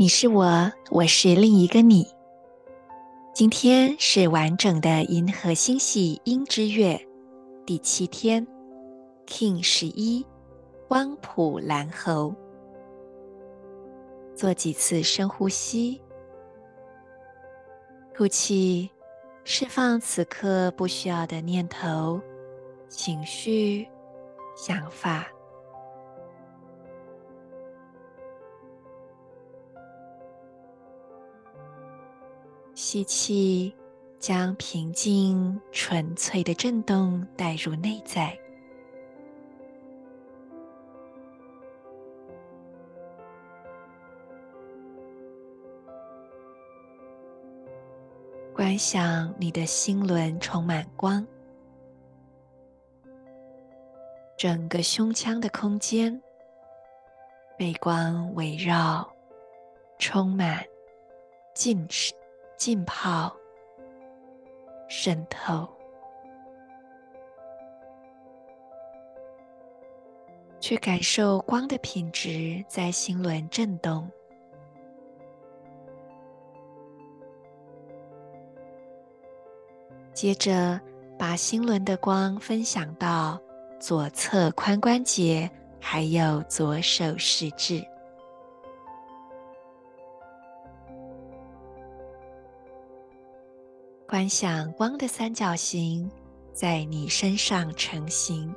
你是我，我是另一个你。今天是完整的银河星系鹰之月第七天，King 十一。光谱蓝猴，做几次深呼吸，吐气，释放此刻不需要的念头、情绪、想法。吸气，将平静、纯粹的震动带入内在。观想你的心轮充满光，整个胸腔的空间被光围绕、充满、浸湿、浸泡、渗透，去感受光的品质在心轮震动。接着，把心轮的光分享到左侧髋关节，还有左手食指。观想光的三角形在你身上成型，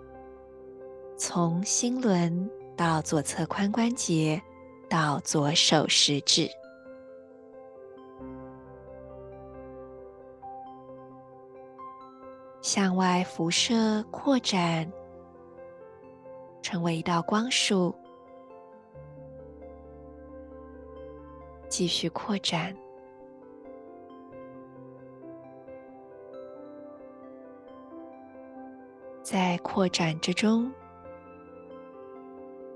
从心轮到左侧髋关节，到左手食指。向外辐射扩展，成为一道光束，继续扩展，在扩展之中，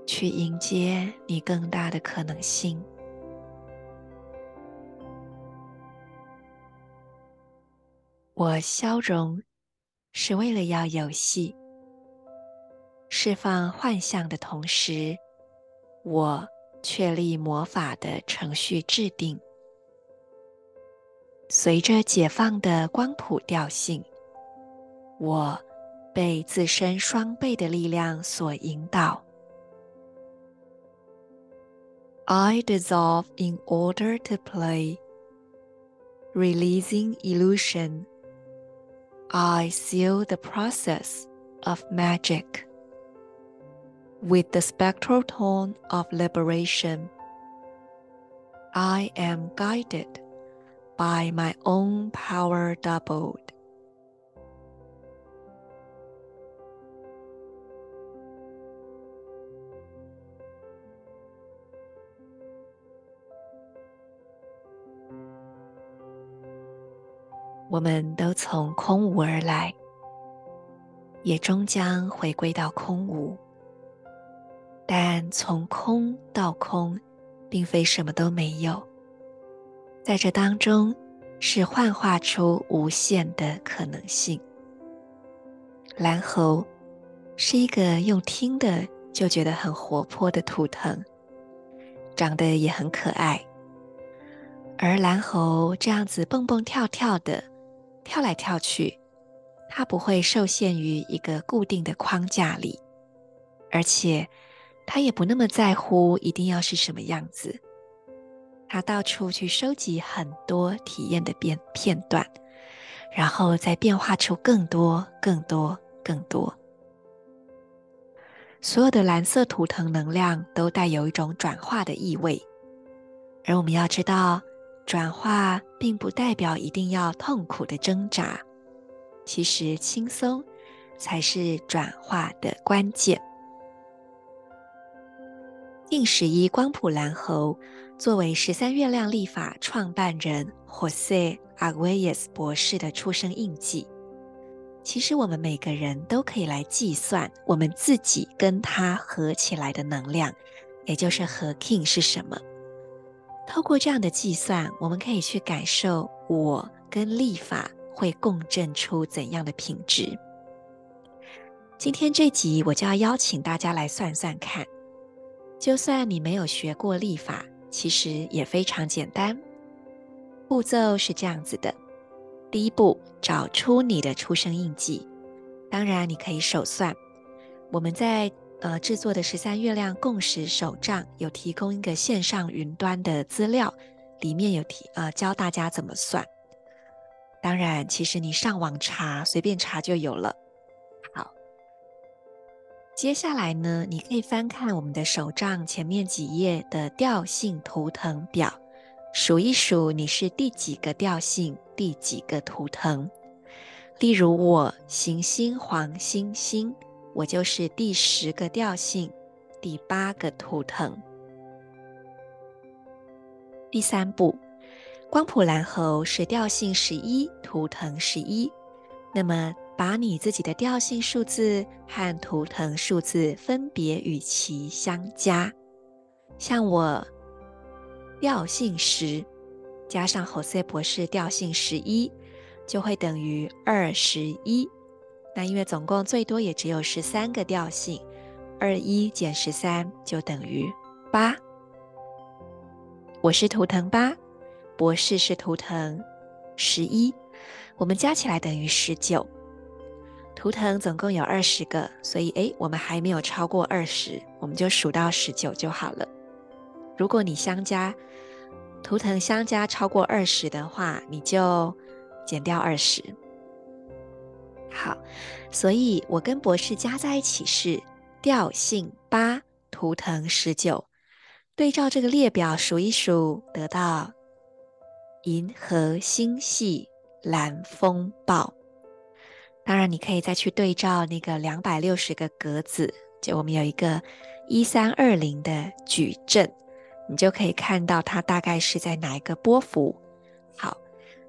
去迎接你更大的可能性。我消融。是为了要游戏，释放幻象的同时，我确立魔法的程序制定。随着解放的光谱调性，我被自身双倍的力量所引导。I dissolve in order to play, releasing illusion. I seal the process of magic with the spectral tone of liberation. I am guided by my own power doubled. 我们都从空无而来，也终将回归到空无。但从空到空，并非什么都没有，在这当中是幻化出无限的可能性。蓝猴是一个用听的就觉得很活泼的图腾，长得也很可爱。而蓝猴这样子蹦蹦跳跳的。跳来跳去，它不会受限于一个固定的框架里，而且它也不那么在乎一定要是什么样子。它到处去收集很多体验的片片段，然后再变化出更多、更多、更多。所有的蓝色图腾能量都带有一种转化的意味，而我们要知道，转化并不代表一定要痛苦的挣扎，其实轻松才是转化的关键。第十一光谱蓝猴作为十三月亮历法创办人 Jose arquez 博士的出生印记，其实我们每个人都可以来计算我们自己跟它合起来的能量，也就是合 King 是什么。透过这样的计算，我们可以去感受我跟历法会共振出怎样的品质。今天这集我就要邀请大家来算算看，就算你没有学过历法，其实也非常简单。步骤是这样子的：第一步，找出你的出生印记，当然你可以手算。我们在呃，制作的十三月亮共识手账有提供一个线上云端的资料，里面有提呃教大家怎么算。当然，其实你上网查，随便查就有了。好，接下来呢，你可以翻看我们的手账前面几页的调性图腾表，数一数你是第几个调性，第几个图腾。例如我行星黄星星。我就是第十个调性，第八个图腾。第三步，光谱蓝猴是调性十一，图腾十一。那么，把你自己的调性数字和图腾数字分别与其相加。像我调性十，加上 Jose 博士调性十一，就会等于二十一。那因为总共最多也只有十三个调性，二一减十三就等于八。我是图腾八，博士是图腾十一，我们加起来等于十九。图腾总共有二十个，所以诶，我们还没有超过二十，我们就数到十九就好了。如果你相加图腾相加超过二十的话，你就减掉二十。好，所以我跟博士加在一起是调性八，图腾十九。对照这个列表数一数，得到银河星系蓝风暴。当然，你可以再去对照那个两百六十个格子，就我们有一个一三二零的矩阵，你就可以看到它大概是在哪一个波幅。好，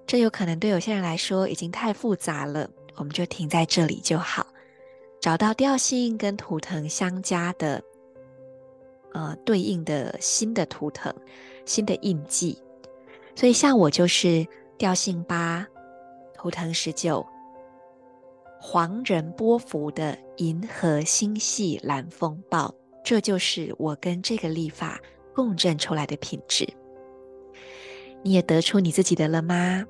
这有可能对有些人来说已经太复杂了。我们就停在这里就好，找到调性跟图腾相加的，呃，对应的新的图腾、新的印记。所以，像我就是调性八，图腾十九，黄人波符的银河星系蓝风暴，这就是我跟这个历法共振出来的品质。你也得出你自己的了吗？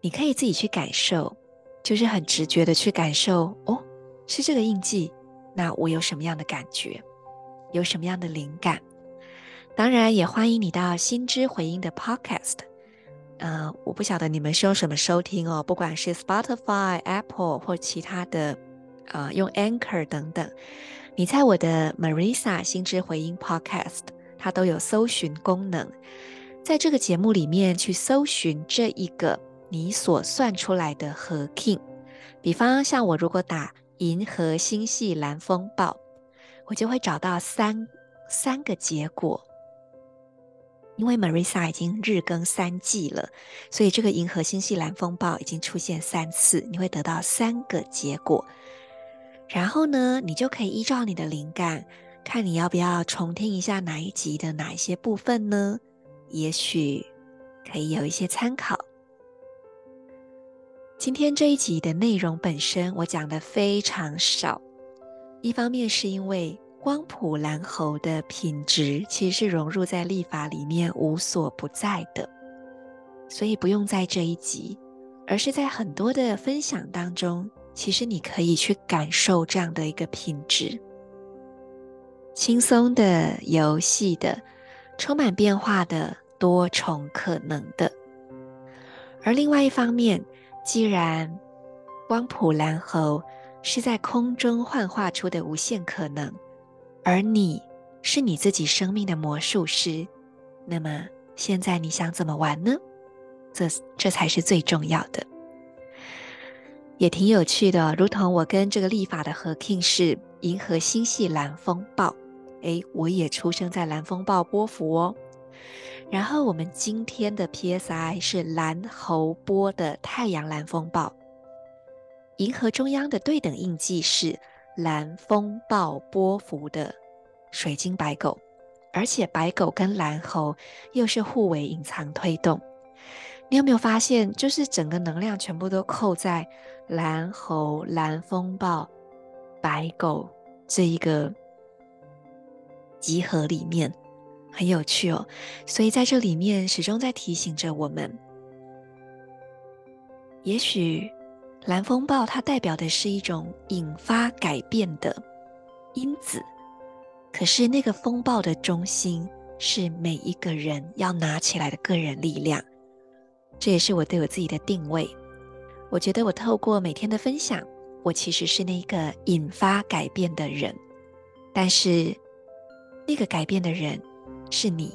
你可以自己去感受，就是很直觉的去感受哦，是这个印记，那我有什么样的感觉，有什么样的灵感？当然，也欢迎你到心之回音的 Podcast。呃，我不晓得你们是用什么收听哦，不管是 Spotify、Apple 或其他的，呃，用 Anchor 等等，你在我的 Marisa 心之回音 Podcast，它都有搜寻功能，在这个节目里面去搜寻这一个。你所算出来的合 King，比方像我如果打银河星系蓝风暴，我就会找到三三个结果。因为 Marissa 已经日更三季了，所以这个银河星系蓝风暴已经出现三次，你会得到三个结果。然后呢，你就可以依照你的灵感，看你要不要重听一下哪一集的哪一些部分呢？也许可以有一些参考。今天这一集的内容本身，我讲的非常少。一方面是因为光谱蓝猴的品质其实是融入在历法里面无所不在的，所以不用在这一集，而是在很多的分享当中，其实你可以去感受这样的一个品质，轻松的、游戏的、充满变化的、多重可能的。而另外一方面，既然光谱蓝猴是在空中幻化出的无限可能，而你是你自己生命的魔术师，那么现在你想怎么玩呢？这这才是最重要的，也挺有趣的。如同我跟这个立法的合 kin 是银河星系蓝风暴，诶，我也出生在蓝风暴波符哦。然后我们今天的 PSI 是蓝猴波的太阳蓝风暴，银河中央的对等印记是蓝风暴波幅的水晶白狗，而且白狗跟蓝猴又是互为隐藏推动。你有没有发现，就是整个能量全部都扣在蓝猴、蓝风暴、白狗这一个集合里面，很有趣哦。所以在这里面始终在提醒着我们，也许蓝风暴它代表的是一种引发改变的因子，可是那个风暴的中心是每一个人要拿起来的个人力量。这也是我对我自己的定位。我觉得我透过每天的分享，我其实是那个引发改变的人。但是，那个改变的人是你，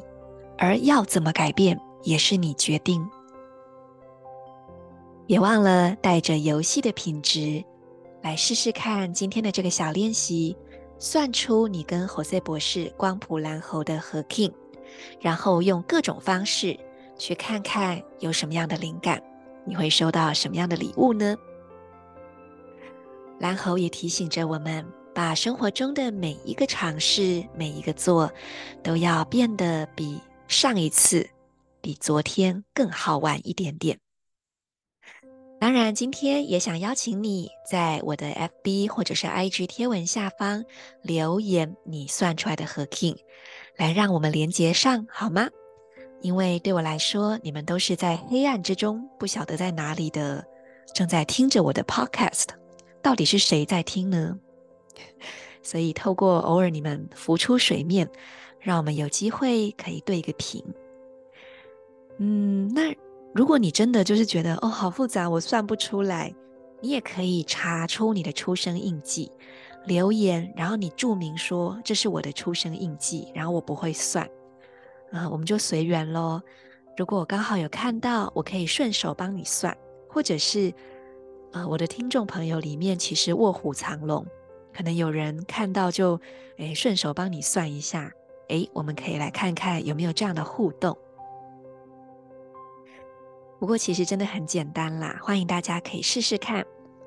而要怎么改变也是你决定。别忘了带着游戏的品质来试试看今天的这个小练习，算出你跟 Jose 博士光谱蓝猴的合 king，然后用各种方式。去看看有什么样的灵感，你会收到什么样的礼物呢？蓝猴也提醒着我们，把生活中的每一个尝试、每一个做，都要变得比上一次、比昨天更好玩一点点。当然，今天也想邀请你在我的 FB 或者是 IG 贴文下方留言你算出来的合 kin，来让我们连接上，好吗？因为对我来说，你们都是在黑暗之中，不晓得在哪里的，正在听着我的 podcast，到底是谁在听呢？所以透过偶尔你们浮出水面，让我们有机会可以对个频。嗯，那如果你真的就是觉得哦，好复杂，我算不出来，你也可以查出你的出生印记，留言，然后你注明说，这是我的出生印记，然后我不会算。啊、我们就随缘喽。如果我刚好有看到，我可以顺手帮你算，或者是，呃，我的听众朋友里面其实卧虎藏龙，可能有人看到就，哎，顺手帮你算一下。哎，我们可以来看看有没有这样的互动。不过其实真的很简单啦，欢迎大家可以试试看，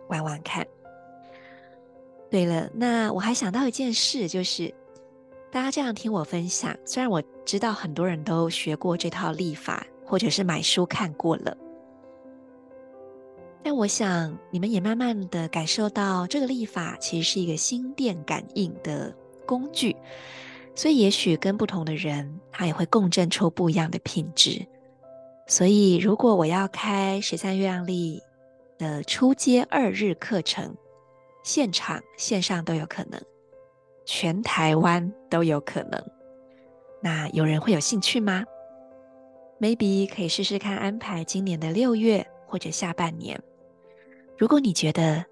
玩玩看。对了，那我还想到一件事，就是。大家这样听我分享，虽然我知道很多人都学过这套历法，或者是买书看过了，但我想你们也慢慢的感受到，这个历法其实是一个心电感应的工具，所以也许跟不同的人，他也会共振出不一样的品质。所以，如果我要开十三月亮历的初阶二日课程，现场线上都有可能。全台湾都有可能，那有人会有兴趣吗？Maybe 可以试试看安排今年的六月或者下半年。如果你觉得，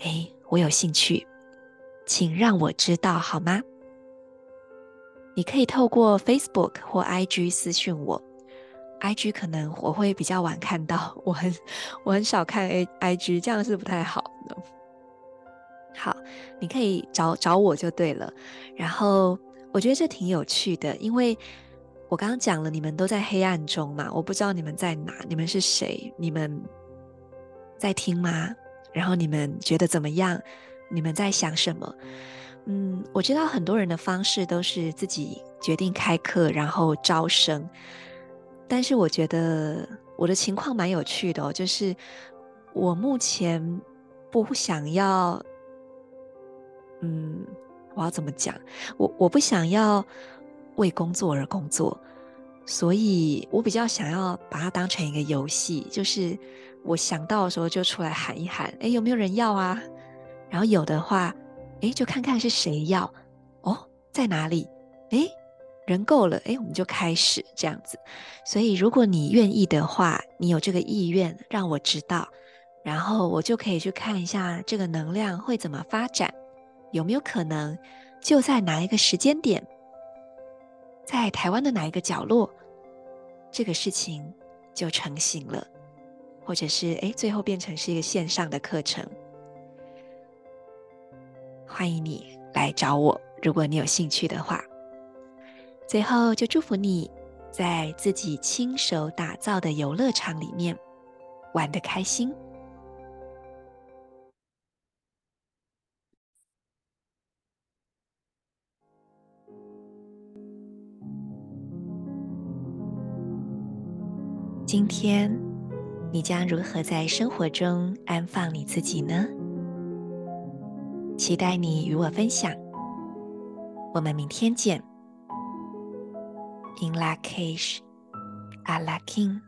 哎，我有兴趣，请让我知道好吗？你可以透过 Facebook 或 IG 私讯我，IG 可能我会比较晚看到，我很我很少看 A IG，这样是不太好的。好，你可以找找我就对了。然后我觉得这挺有趣的，因为我刚刚讲了，你们都在黑暗中嘛，我不知道你们在哪，你们是谁？你们在听吗？然后你们觉得怎么样？你们在想什么？嗯，我知道很多人的方式都是自己决定开课，然后招生。但是我觉得我的情况蛮有趣的哦，就是我目前不想要。嗯，我要怎么讲？我我不想要为工作而工作，所以我比较想要把它当成一个游戏，就是我想到的时候就出来喊一喊，哎，有没有人要啊？然后有的话，哎，就看看是谁要哦，在哪里？哎，人够了，哎，我们就开始这样子。所以如果你愿意的话，你有这个意愿，让我知道，然后我就可以去看一下这个能量会怎么发展。有没有可能就在哪一个时间点，在台湾的哪一个角落，这个事情就成型了，或者是诶，最后变成是一个线上的课程。欢迎你来找我，如果你有兴趣的话。最后就祝福你在自己亲手打造的游乐场里面玩得开心。今天你将如何在生活中安放你自己呢？期待你与我分享。我们明天见。In Lak'ech, Ala K'in